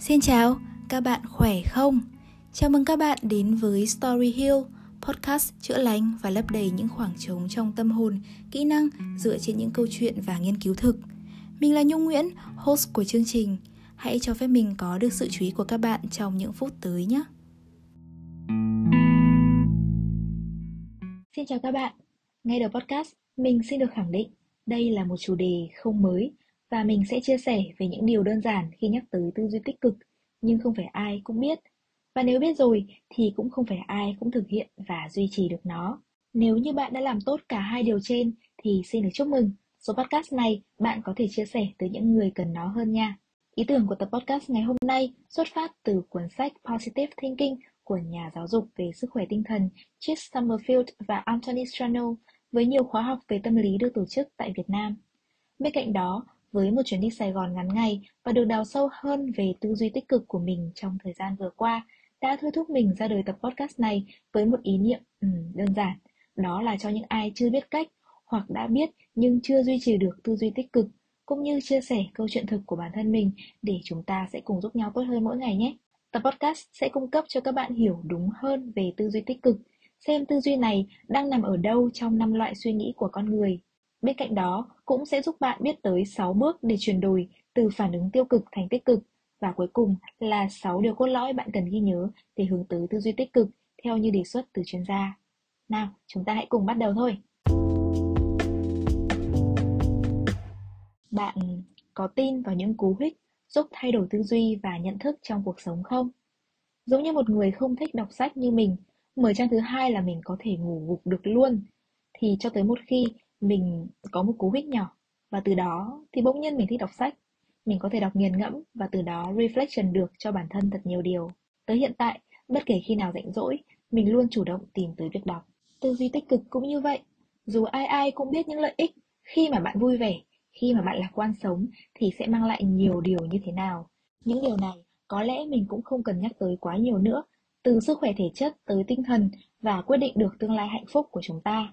Xin chào, các bạn khỏe không? Chào mừng các bạn đến với Story Hill, podcast chữa lành và lấp đầy những khoảng trống trong tâm hồn, kỹ năng dựa trên những câu chuyện và nghiên cứu thực. Mình là Nhung Nguyễn, host của chương trình. Hãy cho phép mình có được sự chú ý của các bạn trong những phút tới nhé. Xin chào các bạn. Ngay đầu podcast, mình xin được khẳng định đây là một chủ đề không mới và mình sẽ chia sẻ về những điều đơn giản khi nhắc tới tư duy tích cực, nhưng không phải ai cũng biết. Và nếu biết rồi thì cũng không phải ai cũng thực hiện và duy trì được nó. Nếu như bạn đã làm tốt cả hai điều trên thì xin được chúc mừng. Số podcast này bạn có thể chia sẻ tới những người cần nó hơn nha. Ý tưởng của tập podcast ngày hôm nay xuất phát từ cuốn sách Positive Thinking của nhà giáo dục về sức khỏe tinh thần Chris Summerfield và Anthony Strano với nhiều khóa học về tâm lý được tổ chức tại Việt Nam. Bên cạnh đó, với một chuyến đi Sài Gòn ngắn ngày và được đào sâu hơn về tư duy tích cực của mình trong thời gian vừa qua, đã thôi thúc mình ra đời tập podcast này với một ý niệm ừ, đơn giản, đó là cho những ai chưa biết cách hoặc đã biết nhưng chưa duy trì được tư duy tích cực, cũng như chia sẻ câu chuyện thực của bản thân mình để chúng ta sẽ cùng giúp nhau tốt hơn mỗi ngày nhé. Tập podcast sẽ cung cấp cho các bạn hiểu đúng hơn về tư duy tích cực, xem tư duy này đang nằm ở đâu trong năm loại suy nghĩ của con người Bên cạnh đó, cũng sẽ giúp bạn biết tới 6 bước để chuyển đổi từ phản ứng tiêu cực thành tích cực và cuối cùng là 6 điều cốt lõi bạn cần ghi nhớ để hướng tới tư duy tích cực theo như đề xuất từ chuyên gia. Nào, chúng ta hãy cùng bắt đầu thôi. Bạn có tin vào những cú hích giúp thay đổi tư duy và nhận thức trong cuộc sống không? Giống như một người không thích đọc sách như mình, mở trang thứ hai là mình có thể ngủ gục được luôn. Thì cho tới một khi mình có một cú hích nhỏ và từ đó thì bỗng nhiên mình thích đọc sách. Mình có thể đọc nghiền ngẫm và từ đó reflection được cho bản thân thật nhiều điều. Tới hiện tại, bất kể khi nào rảnh rỗi, mình luôn chủ động tìm tới việc đọc. Tư duy tích cực cũng như vậy. Dù ai ai cũng biết những lợi ích, khi mà bạn vui vẻ, khi mà bạn lạc quan sống thì sẽ mang lại nhiều điều như thế nào. Những điều này có lẽ mình cũng không cần nhắc tới quá nhiều nữa. Từ sức khỏe thể chất tới tinh thần và quyết định được tương lai hạnh phúc của chúng ta.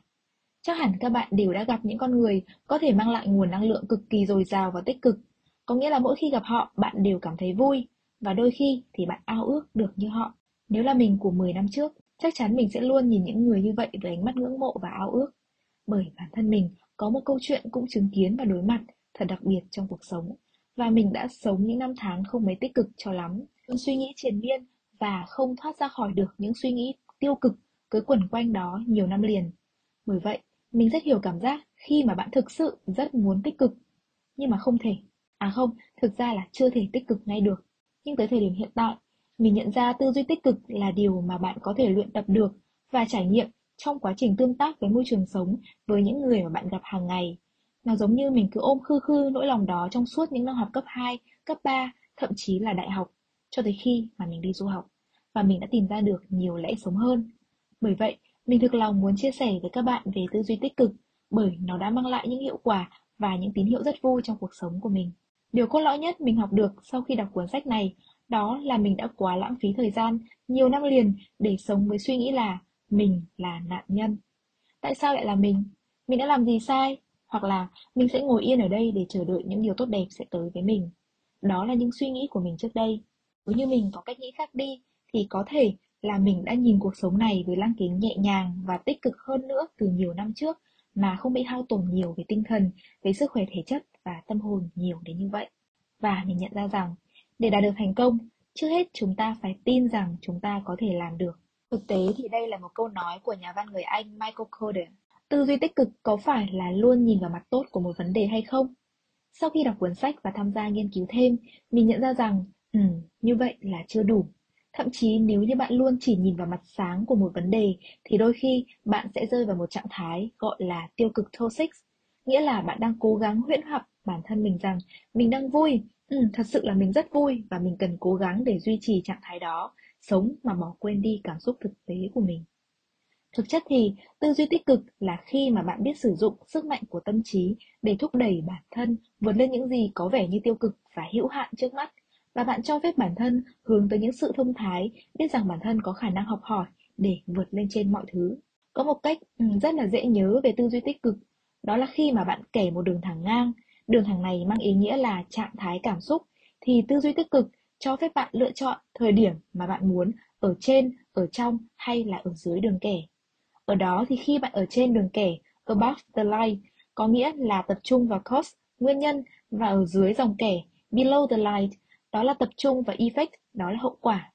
Chắc hẳn các bạn đều đã gặp những con người có thể mang lại nguồn năng lượng cực kỳ dồi dào và tích cực. Có nghĩa là mỗi khi gặp họ, bạn đều cảm thấy vui, và đôi khi thì bạn ao ước được như họ. Nếu là mình của 10 năm trước, chắc chắn mình sẽ luôn nhìn những người như vậy với ánh mắt ngưỡng mộ và ao ước. Bởi bản thân mình có một câu chuyện cũng chứng kiến và đối mặt thật đặc biệt trong cuộc sống. Và mình đã sống những năm tháng không mấy tích cực cho lắm, luôn suy nghĩ triền miên và không thoát ra khỏi được những suy nghĩ tiêu cực cứ quẩn quanh đó nhiều năm liền. Bởi vậy, mình rất hiểu cảm giác khi mà bạn thực sự rất muốn tích cực, nhưng mà không thể. À không, thực ra là chưa thể tích cực ngay được. Nhưng tới thời điểm hiện tại, mình nhận ra tư duy tích cực là điều mà bạn có thể luyện tập được và trải nghiệm trong quá trình tương tác với môi trường sống với những người mà bạn gặp hàng ngày. Nó giống như mình cứ ôm khư khư nỗi lòng đó trong suốt những năm học cấp 2, cấp 3, thậm chí là đại học, cho tới khi mà mình đi du học. Và mình đã tìm ra được nhiều lẽ sống hơn. Bởi vậy, mình thực lòng muốn chia sẻ với các bạn về tư duy tích cực bởi nó đã mang lại những hiệu quả và những tín hiệu rất vui trong cuộc sống của mình. Điều cốt lõi nhất mình học được sau khi đọc cuốn sách này đó là mình đã quá lãng phí thời gian, nhiều năm liền để sống với suy nghĩ là mình là nạn nhân. Tại sao lại là mình? Mình đã làm gì sai? Hoặc là mình sẽ ngồi yên ở đây để chờ đợi những điều tốt đẹp sẽ tới với mình. Đó là những suy nghĩ của mình trước đây. Nếu như mình có cách nghĩ khác đi thì có thể là mình đã nhìn cuộc sống này với lăng kính nhẹ nhàng và tích cực hơn nữa từ nhiều năm trước mà không bị hao tổn nhiều về tinh thần, về sức khỏe thể chất và tâm hồn nhiều đến như vậy. Và mình nhận ra rằng, để đạt được thành công, trước hết chúng ta phải tin rằng chúng ta có thể làm được. Thực tế thì đây là một câu nói của nhà văn người Anh Michael Coder. Tư duy tích cực có phải là luôn nhìn vào mặt tốt của một vấn đề hay không? Sau khi đọc cuốn sách và tham gia nghiên cứu thêm, mình nhận ra rằng, ừ, như vậy là chưa đủ. Thậm chí nếu như bạn luôn chỉ nhìn vào mặt sáng của một vấn đề thì đôi khi bạn sẽ rơi vào một trạng thái gọi là tiêu cực toxic, nghĩa là bạn đang cố gắng huyễn hoặc bản thân mình rằng mình đang vui, ừ, thật sự là mình rất vui và mình cần cố gắng để duy trì trạng thái đó, sống mà bỏ quên đi cảm xúc thực tế của mình. Thực chất thì tư duy tích cực là khi mà bạn biết sử dụng sức mạnh của tâm trí để thúc đẩy bản thân vượt lên những gì có vẻ như tiêu cực và hữu hạn trước mắt và bạn cho phép bản thân hướng tới những sự thông thái, biết rằng bản thân có khả năng học hỏi để vượt lên trên mọi thứ. Có một cách ừ, rất là dễ nhớ về tư duy tích cực, đó là khi mà bạn kể một đường thẳng ngang, đường thẳng này mang ý nghĩa là trạng thái cảm xúc, thì tư duy tích cực cho phép bạn lựa chọn thời điểm mà bạn muốn ở trên, ở trong hay là ở dưới đường kẻ. Ở đó thì khi bạn ở trên đường kẻ, above the line, có nghĩa là tập trung vào cause, nguyên nhân và ở dưới dòng kẻ, below the line, đó là tập trung và effect, đó là hậu quả.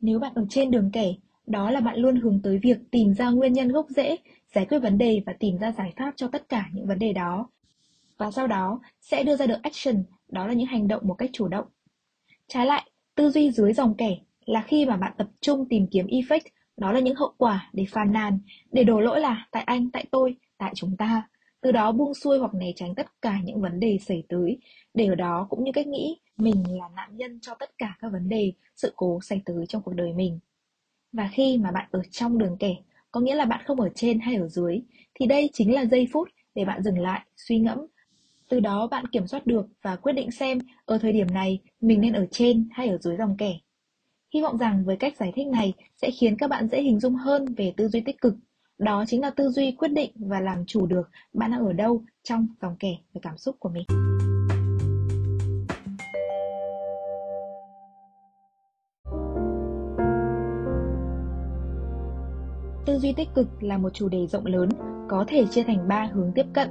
Nếu bạn ở trên đường kẻ, đó là bạn luôn hướng tới việc tìm ra nguyên nhân gốc rễ, giải quyết vấn đề và tìm ra giải pháp cho tất cả những vấn đề đó. Và sau đó sẽ đưa ra được action, đó là những hành động một cách chủ động. Trái lại, tư duy dưới dòng kẻ là khi mà bạn tập trung tìm kiếm effect, đó là những hậu quả để phàn nàn, để đổ lỗi là tại anh, tại tôi, tại chúng ta. Từ đó buông xuôi hoặc né tránh tất cả những vấn đề xảy tới, để ở đó cũng như cách nghĩ mình là nạn nhân cho tất cả các vấn đề, sự cố xảy tới trong cuộc đời mình. Và khi mà bạn ở trong đường kẻ, có nghĩa là bạn không ở trên hay ở dưới, thì đây chính là giây phút để bạn dừng lại, suy ngẫm. Từ đó bạn kiểm soát được và quyết định xem ở thời điểm này mình nên ở trên hay ở dưới dòng kẻ. Hy vọng rằng với cách giải thích này sẽ khiến các bạn dễ hình dung hơn về tư duy tích cực. Đó chính là tư duy quyết định và làm chủ được bạn đang ở đâu trong dòng kẻ và cảm xúc của mình. Tư duy tích cực là một chủ đề rộng lớn, có thể chia thành 3 hướng tiếp cận.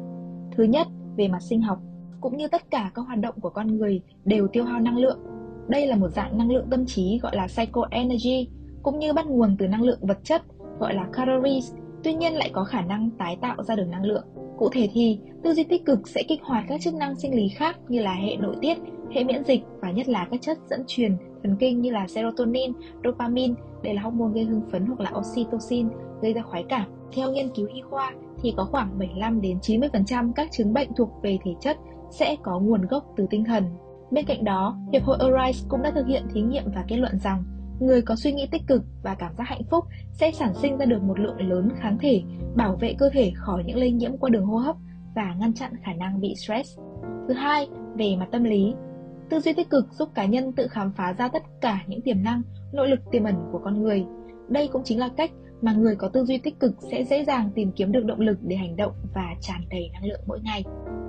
Thứ nhất, về mặt sinh học, cũng như tất cả các hoạt động của con người đều tiêu hao năng lượng. Đây là một dạng năng lượng tâm trí gọi là psycho energy cũng như bắt nguồn từ năng lượng vật chất gọi là calories, tuy nhiên lại có khả năng tái tạo ra được năng lượng. Cụ thể thì, tư duy tích cực sẽ kích hoạt các chức năng sinh lý khác như là hệ nội tiết, hệ miễn dịch và nhất là các chất dẫn truyền thần kinh như là serotonin, dopamine, đây là hormone gây hưng phấn hoặc là oxytocin gây ra khoái cảm. Theo nghiên cứu y khoa thì có khoảng 75 đến 90% các chứng bệnh thuộc về thể chất sẽ có nguồn gốc từ tinh thần. Bên cạnh đó, Hiệp hội Arise cũng đã thực hiện thí nghiệm và kết luận rằng người có suy nghĩ tích cực và cảm giác hạnh phúc sẽ sản sinh ra được một lượng lớn kháng thể bảo vệ cơ thể khỏi những lây nhiễm qua đường hô hấp và ngăn chặn khả năng bị stress. Thứ hai, về mặt tâm lý, tư duy tích cực giúp cá nhân tự khám phá ra tất cả những tiềm năng, nội lực tiềm ẩn của con người. Đây cũng chính là cách mà người có tư duy tích cực sẽ dễ dàng tìm kiếm được động lực để hành động và tràn đầy năng lượng mỗi ngày.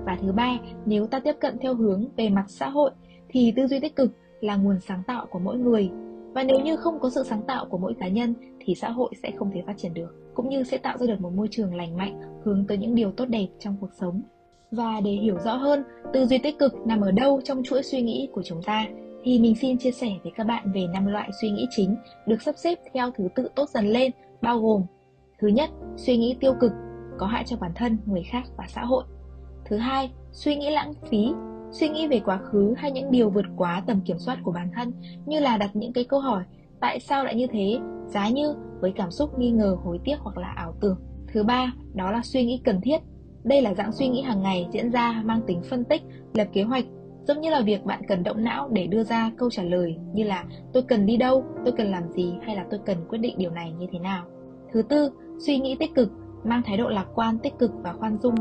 Và thứ ba, nếu ta tiếp cận theo hướng về mặt xã hội thì tư duy tích cực là nguồn sáng tạo của mỗi người. Và nếu như không có sự sáng tạo của mỗi cá nhân thì xã hội sẽ không thể phát triển được, cũng như sẽ tạo ra được một môi trường lành mạnh hướng tới những điều tốt đẹp trong cuộc sống. Và để hiểu rõ hơn tư duy tích cực nằm ở đâu trong chuỗi suy nghĩ của chúng ta thì mình xin chia sẻ với các bạn về năm loại suy nghĩ chính được sắp xếp theo thứ tự tốt dần lên bao gồm Thứ nhất, suy nghĩ tiêu cực, có hại cho bản thân, người khác và xã hội. Thứ hai, suy nghĩ lãng phí, suy nghĩ về quá khứ hay những điều vượt quá tầm kiểm soát của bản thân như là đặt những cái câu hỏi tại sao lại như thế, giá như với cảm xúc nghi ngờ, hối tiếc hoặc là ảo tưởng. Thứ ba, đó là suy nghĩ cần thiết. Đây là dạng suy nghĩ hàng ngày diễn ra mang tính phân tích, lập kế hoạch, giống như là việc bạn cần động não để đưa ra câu trả lời như là tôi cần đi đâu, tôi cần làm gì hay là tôi cần quyết định điều này như thế nào. Thứ tư, suy nghĩ tích cực, mang thái độ lạc quan, tích cực và khoan dung.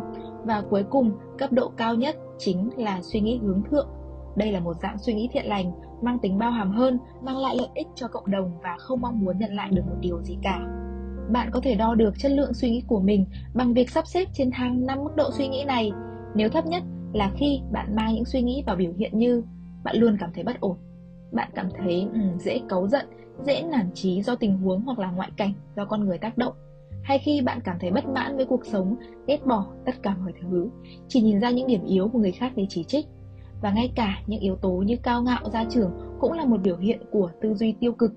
Và cuối cùng, cấp độ cao nhất chính là suy nghĩ hướng thượng. Đây là một dạng suy nghĩ thiện lành, mang tính bao hàm hơn, mang lại lợi ích cho cộng đồng và không mong muốn nhận lại được một điều gì cả. Bạn có thể đo được chất lượng suy nghĩ của mình bằng việc sắp xếp trên thang 5 mức độ suy nghĩ này. Nếu thấp nhất là khi bạn mang những suy nghĩ vào biểu hiện như bạn luôn cảm thấy bất ổn, bạn cảm thấy um, dễ cáu giận, dễ nản trí do tình huống hoặc là ngoại cảnh do con người tác động hay khi bạn cảm thấy bất mãn với cuộc sống, ghét bỏ tất cả mọi thứ, chỉ nhìn ra những điểm yếu của người khác để chỉ trích. Và ngay cả những yếu tố như cao ngạo gia trưởng cũng là một biểu hiện của tư duy tiêu cực.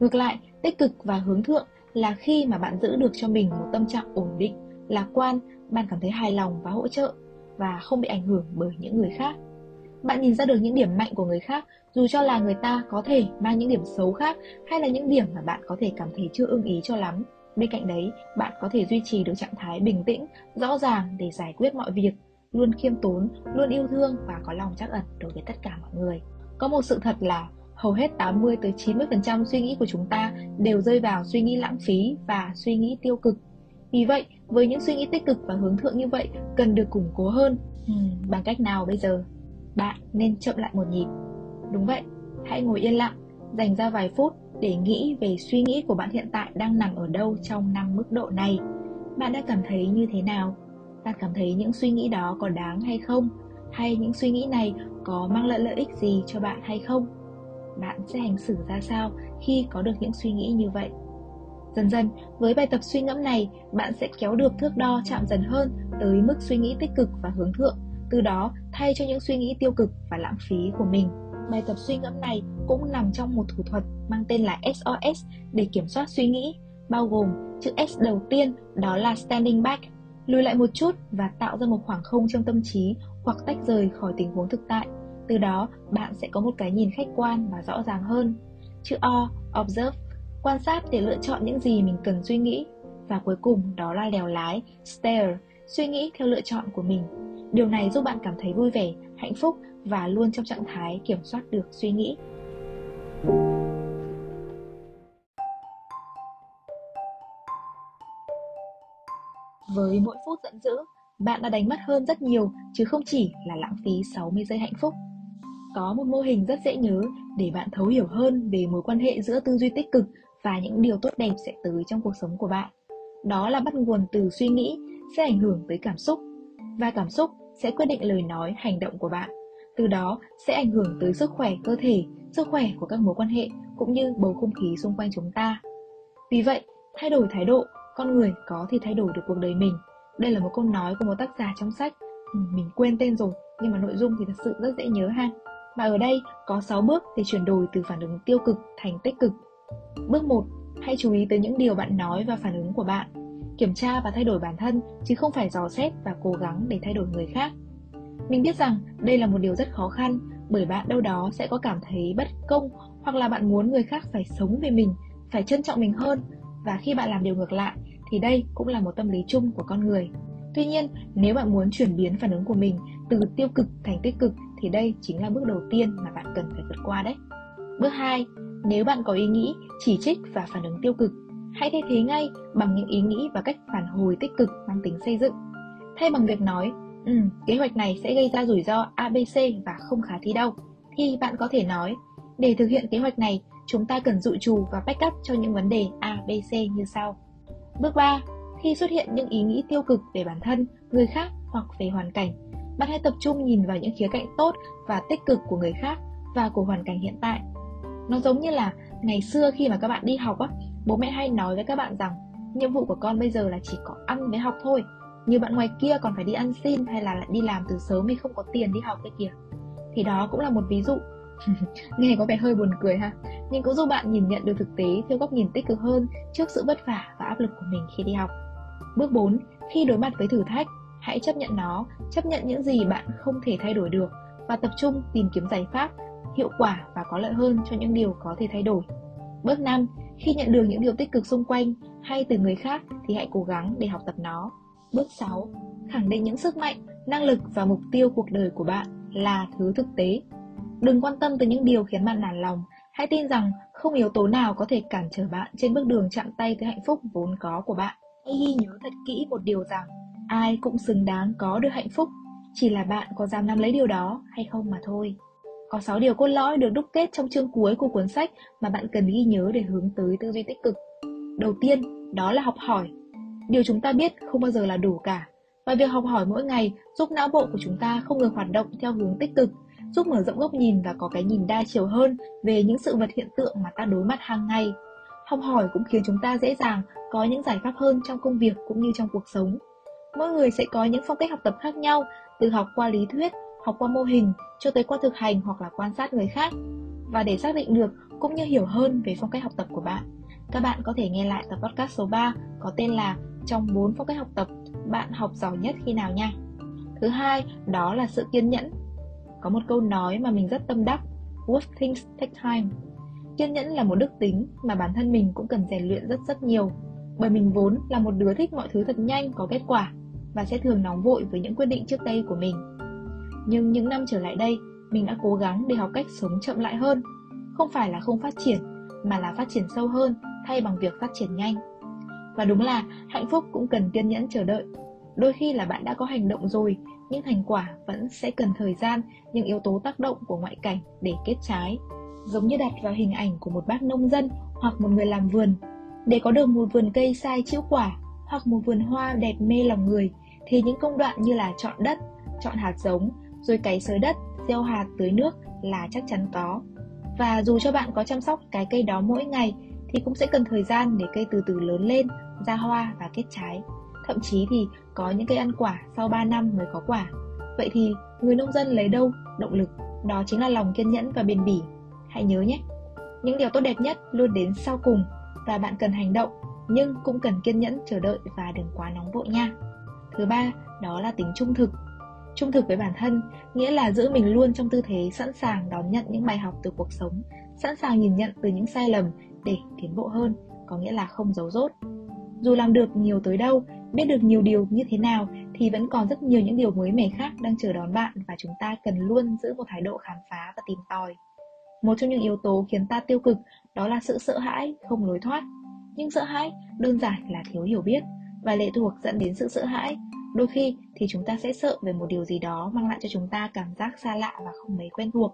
Ngược lại, tích cực và hướng thượng là khi mà bạn giữ được cho mình một tâm trạng ổn định, lạc quan, bạn cảm thấy hài lòng và hỗ trợ và không bị ảnh hưởng bởi những người khác. Bạn nhìn ra được những điểm mạnh của người khác, dù cho là người ta có thể mang những điểm xấu khác hay là những điểm mà bạn có thể cảm thấy chưa ưng ý cho lắm. Bên cạnh đấy, bạn có thể duy trì được trạng thái bình tĩnh, rõ ràng để giải quyết mọi việc, luôn khiêm tốn, luôn yêu thương và có lòng trắc ẩn đối với tất cả mọi người. Có một sự thật là hầu hết 80 tới 90% suy nghĩ của chúng ta đều rơi vào suy nghĩ lãng phí và suy nghĩ tiêu cực. Vì vậy, với những suy nghĩ tích cực và hướng thượng như vậy cần được củng cố hơn. Uhm, bằng cách nào bây giờ? Bạn nên chậm lại một nhịp Đúng vậy, hãy ngồi yên lặng, dành ra vài phút để nghĩ về suy nghĩ của bạn hiện tại đang nằm ở đâu trong năm mức độ này. Bạn đã cảm thấy như thế nào? Bạn cảm thấy những suy nghĩ đó có đáng hay không? Hay những suy nghĩ này có mang lại lợi ích gì cho bạn hay không? bạn sẽ hành xử ra sao khi có được những suy nghĩ như vậy. Dần dần, với bài tập suy ngẫm này, bạn sẽ kéo được thước đo chạm dần hơn tới mức suy nghĩ tích cực và hướng thượng, từ đó thay cho những suy nghĩ tiêu cực và lãng phí của mình. Bài tập suy ngẫm này cũng nằm trong một thủ thuật mang tên là SOS để kiểm soát suy nghĩ, bao gồm chữ S đầu tiên đó là standing back, lùi lại một chút và tạo ra một khoảng không trong tâm trí hoặc tách rời khỏi tình huống thực tại. Từ đó, bạn sẽ có một cái nhìn khách quan và rõ ràng hơn. Chữ O, observe, quan sát để lựa chọn những gì mình cần suy nghĩ. Và cuối cùng đó là lèo lái, stare, suy nghĩ theo lựa chọn của mình. Điều này giúp bạn cảm thấy vui vẻ, hạnh phúc và luôn trong trạng thái kiểm soát được suy nghĩ. Với mỗi phút giận dữ, bạn đã đánh mất hơn rất nhiều chứ không chỉ là lãng phí 60 giây hạnh phúc. Có một mô hình rất dễ nhớ để bạn thấu hiểu hơn về mối quan hệ giữa tư duy tích cực và những điều tốt đẹp sẽ tới trong cuộc sống của bạn. Đó là bắt nguồn từ suy nghĩ sẽ ảnh hưởng tới cảm xúc và cảm xúc sẽ quyết định lời nói, hành động của bạn. Từ đó sẽ ảnh hưởng tới sức khỏe cơ thể, sức khỏe của các mối quan hệ cũng như bầu không khí xung quanh chúng ta. Vì vậy, thay đổi thái độ, con người có thể thay đổi được cuộc đời mình. Đây là một câu nói của một tác giả trong sách. Ừ, mình quên tên rồi, nhưng mà nội dung thì thật sự rất dễ nhớ ha. Và ở đây có 6 bước để chuyển đổi từ phản ứng tiêu cực thành tích cực. Bước 1. Hãy chú ý tới những điều bạn nói và phản ứng của bạn. Kiểm tra và thay đổi bản thân chứ không phải dò xét và cố gắng để thay đổi người khác. Mình biết rằng đây là một điều rất khó khăn bởi bạn đâu đó sẽ có cảm thấy bất công hoặc là bạn muốn người khác phải sống về mình, phải trân trọng mình hơn và khi bạn làm điều ngược lại thì đây cũng là một tâm lý chung của con người. Tuy nhiên, nếu bạn muốn chuyển biến phản ứng của mình từ tiêu cực thành tích cực thì đây chính là bước đầu tiên mà bạn cần phải vượt qua đấy. Bước 2, nếu bạn có ý nghĩ, chỉ trích và phản ứng tiêu cực, hãy thay thế ngay bằng những ý nghĩ và cách phản hồi tích cực mang tính xây dựng. Thay bằng việc nói, ừ, kế hoạch này sẽ gây ra rủi ro ABC và không khả thi đâu, thì bạn có thể nói, để thực hiện kế hoạch này, chúng ta cần dự trù và backup cho những vấn đề ABC như sau. Bước 3. Khi xuất hiện những ý nghĩ tiêu cực về bản thân, người khác hoặc về hoàn cảnh, bạn hãy tập trung nhìn vào những khía cạnh tốt và tích cực của người khác và của hoàn cảnh hiện tại. Nó giống như là ngày xưa khi mà các bạn đi học á, bố mẹ hay nói với các bạn rằng nhiệm vụ của con bây giờ là chỉ có ăn với học thôi. Như bạn ngoài kia còn phải đi ăn xin hay là lại đi làm từ sớm vì không có tiền đi học cái kìa. Thì đó cũng là một ví dụ. Nghe có vẻ hơi buồn cười ha, nhưng cũng giúp bạn nhìn nhận được thực tế theo góc nhìn tích cực hơn trước sự vất vả và áp lực của mình khi đi học. Bước 4. Khi đối mặt với thử thách, hãy chấp nhận nó, chấp nhận những gì bạn không thể thay đổi được và tập trung tìm kiếm giải pháp hiệu quả và có lợi hơn cho những điều có thể thay đổi. Bước 5. Khi nhận được những điều tích cực xung quanh hay từ người khác thì hãy cố gắng để học tập nó. Bước 6. Khẳng định những sức mạnh, năng lực và mục tiêu cuộc đời của bạn là thứ thực tế. Đừng quan tâm tới những điều khiến bạn nản lòng, hãy tin rằng không yếu tố nào có thể cản trở bạn trên bước đường chạm tay tới hạnh phúc vốn có của bạn. Hãy ghi nhớ thật kỹ một điều rằng ai cũng xứng đáng có được hạnh phúc, chỉ là bạn có dám nắm lấy điều đó hay không mà thôi. Có 6 điều cốt lõi được đúc kết trong chương cuối của cuốn sách mà bạn cần ghi nhớ để hướng tới tư duy tích cực. Đầu tiên, đó là học hỏi. Điều chúng ta biết không bao giờ là đủ cả. Và việc học hỏi mỗi ngày giúp não bộ của chúng ta không ngừng hoạt động theo hướng tích cực, giúp mở rộng góc nhìn và có cái nhìn đa chiều hơn về những sự vật hiện tượng mà ta đối mặt hàng ngày. Học hỏi cũng khiến chúng ta dễ dàng có những giải pháp hơn trong công việc cũng như trong cuộc sống. Mỗi người sẽ có những phong cách học tập khác nhau, từ học qua lý thuyết, học qua mô hình cho tới qua thực hành hoặc là quan sát người khác. Và để xác định được cũng như hiểu hơn về phong cách học tập của bạn, các bạn có thể nghe lại tập podcast số 3 có tên là trong 4 phong cách học tập, bạn học giỏi nhất khi nào nha. Thứ hai, đó là sự kiên nhẫn. Có một câu nói mà mình rất tâm đắc, What things take time. Kiên nhẫn là một đức tính mà bản thân mình cũng cần rèn luyện rất rất nhiều. Bởi mình vốn là một đứa thích mọi thứ thật nhanh có kết quả và sẽ thường nóng vội với những quyết định trước đây của mình. Nhưng những năm trở lại đây, mình đã cố gắng để học cách sống chậm lại hơn. Không phải là không phát triển, mà là phát triển sâu hơn thay bằng việc phát triển nhanh. Và đúng là hạnh phúc cũng cần kiên nhẫn chờ đợi. Đôi khi là bạn đã có hành động rồi, nhưng thành quả vẫn sẽ cần thời gian, những yếu tố tác động của ngoại cảnh để kết trái. Giống như đặt vào hình ảnh của một bác nông dân hoặc một người làm vườn. Để có được một vườn cây sai chịu quả hoặc một vườn hoa đẹp mê lòng người thì những công đoạn như là chọn đất, chọn hạt giống, rồi cày sới đất, gieo hạt tưới nước là chắc chắn có. Và dù cho bạn có chăm sóc cái cây đó mỗi ngày thì cũng sẽ cần thời gian để cây từ từ lớn lên, ra hoa và kết trái. Thậm chí thì có những cây ăn quả sau 3 năm mới có quả. Vậy thì người nông dân lấy đâu động lực? Đó chính là lòng kiên nhẫn và bền bỉ. Hãy nhớ nhé, những điều tốt đẹp nhất luôn đến sau cùng và bạn cần hành động nhưng cũng cần kiên nhẫn chờ đợi và đừng quá nóng vội nha. Thứ ba, đó là tính trung thực. Trung thực với bản thân nghĩa là giữ mình luôn trong tư thế sẵn sàng đón nhận những bài học từ cuộc sống, sẵn sàng nhìn nhận từ những sai lầm để tiến bộ hơn, có nghĩa là không giấu rốt. Dù làm được nhiều tới đâu, biết được nhiều điều như thế nào thì vẫn còn rất nhiều những điều mới mẻ khác đang chờ đón bạn và chúng ta cần luôn giữ một thái độ khám phá và tìm tòi. Một trong những yếu tố khiến ta tiêu cực đó là sự sợ hãi, không lối thoát. Nhưng sợ hãi đơn giản là thiếu hiểu biết và lệ thuộc dẫn đến sự sợ hãi. Đôi khi thì chúng ta sẽ sợ về một điều gì đó mang lại cho chúng ta cảm giác xa lạ và không mấy quen thuộc.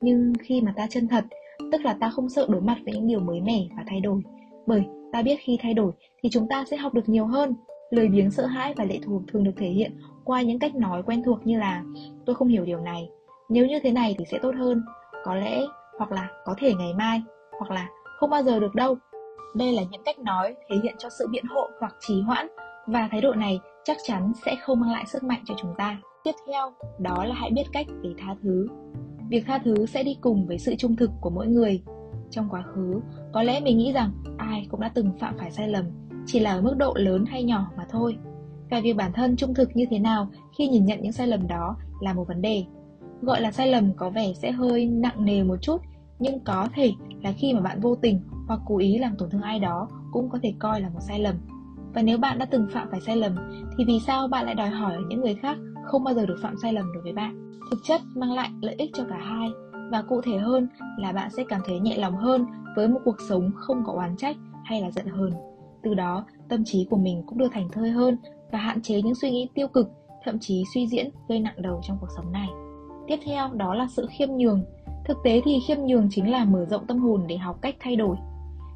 Nhưng khi mà ta chân thật, tức là ta không sợ đối mặt với những điều mới mẻ và thay đổi. Bởi ta biết khi thay đổi thì chúng ta sẽ học được nhiều hơn. Lời biếng sợ hãi và lệ thuộc thường được thể hiện qua những cách nói quen thuộc như là tôi không hiểu điều này, nếu như thế này thì sẽ tốt hơn, có lẽ hoặc là có thể ngày mai hoặc là không bao giờ được đâu. Đây là những cách nói thể hiện cho sự biện hộ hoặc trì hoãn và thái độ này chắc chắn sẽ không mang lại sức mạnh cho chúng ta. Tiếp theo đó là hãy biết cách để tha thứ việc tha thứ sẽ đi cùng với sự trung thực của mỗi người. Trong quá khứ, có lẽ mình nghĩ rằng ai cũng đã từng phạm phải sai lầm, chỉ là ở mức độ lớn hay nhỏ mà thôi. Và việc bản thân trung thực như thế nào khi nhìn nhận những sai lầm đó là một vấn đề. Gọi là sai lầm có vẻ sẽ hơi nặng nề một chút, nhưng có thể là khi mà bạn vô tình hoặc cố ý làm tổn thương ai đó cũng có thể coi là một sai lầm. Và nếu bạn đã từng phạm phải sai lầm, thì vì sao bạn lại đòi hỏi những người khác không bao giờ được phạm sai lầm đối với bạn. Thực chất mang lại lợi ích cho cả hai. Và cụ thể hơn là bạn sẽ cảm thấy nhẹ lòng hơn với một cuộc sống không có oán trách hay là giận hờn. Từ đó, tâm trí của mình cũng được thành thơi hơn và hạn chế những suy nghĩ tiêu cực, thậm chí suy diễn gây nặng đầu trong cuộc sống này. Tiếp theo, đó là sự khiêm nhường. Thực tế thì khiêm nhường chính là mở rộng tâm hồn để học cách thay đổi.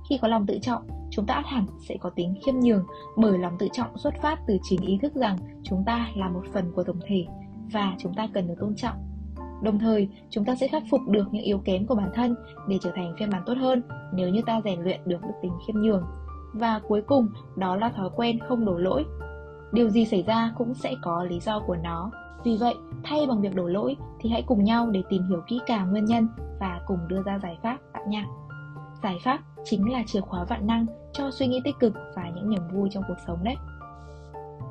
Khi có lòng tự trọng, chúng ta ắt hẳn sẽ có tính khiêm nhường bởi lòng tự trọng xuất phát từ chính ý thức rằng chúng ta là một phần của tổng thể và chúng ta cần được tôn trọng. Đồng thời, chúng ta sẽ khắc phục được những yếu kém của bản thân để trở thành phiên bản tốt hơn nếu như ta rèn luyện được đức tính khiêm nhường. Và cuối cùng, đó là thói quen không đổ lỗi. Điều gì xảy ra cũng sẽ có lý do của nó vì vậy, thay bằng việc đổ lỗi thì hãy cùng nhau để tìm hiểu kỹ càng nguyên nhân và cùng đưa ra giải pháp bạn nha. Giải pháp chính là chìa khóa vạn năng cho suy nghĩ tích cực và những niềm vui trong cuộc sống đấy.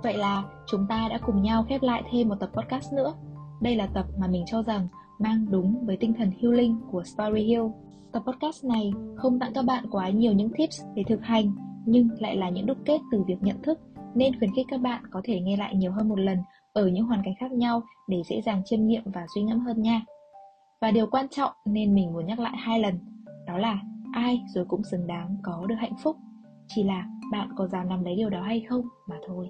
Vậy là chúng ta đã cùng nhau khép lại thêm một tập podcast nữa. Đây là tập mà mình cho rằng mang đúng với tinh thần healing của Story Hill. Tập podcast này không tặng các bạn quá nhiều những tips để thực hành, nhưng lại là những đúc kết từ việc nhận thức nên khuyến khích các bạn có thể nghe lại nhiều hơn một lần ở những hoàn cảnh khác nhau để dễ dàng chiêm nghiệm và suy ngẫm hơn nha. Và điều quan trọng nên mình muốn nhắc lại hai lần, đó là ai rồi cũng xứng đáng có được hạnh phúc, chỉ là bạn có dám nắm lấy điều đó hay không mà thôi.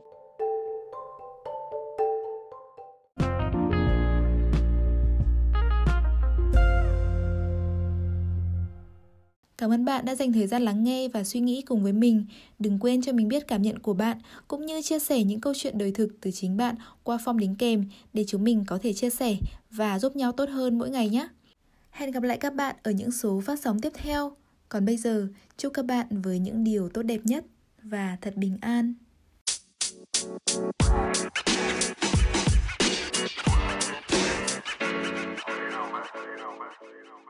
Cảm ơn bạn đã dành thời gian lắng nghe và suy nghĩ cùng với mình. Đừng quên cho mình biết cảm nhận của bạn cũng như chia sẻ những câu chuyện đời thực từ chính bạn qua form đính kèm để chúng mình có thể chia sẻ và giúp nhau tốt hơn mỗi ngày nhé. Hẹn gặp lại các bạn ở những số phát sóng tiếp theo. Còn bây giờ, chúc các bạn với những điều tốt đẹp nhất và thật bình an. You know. You know.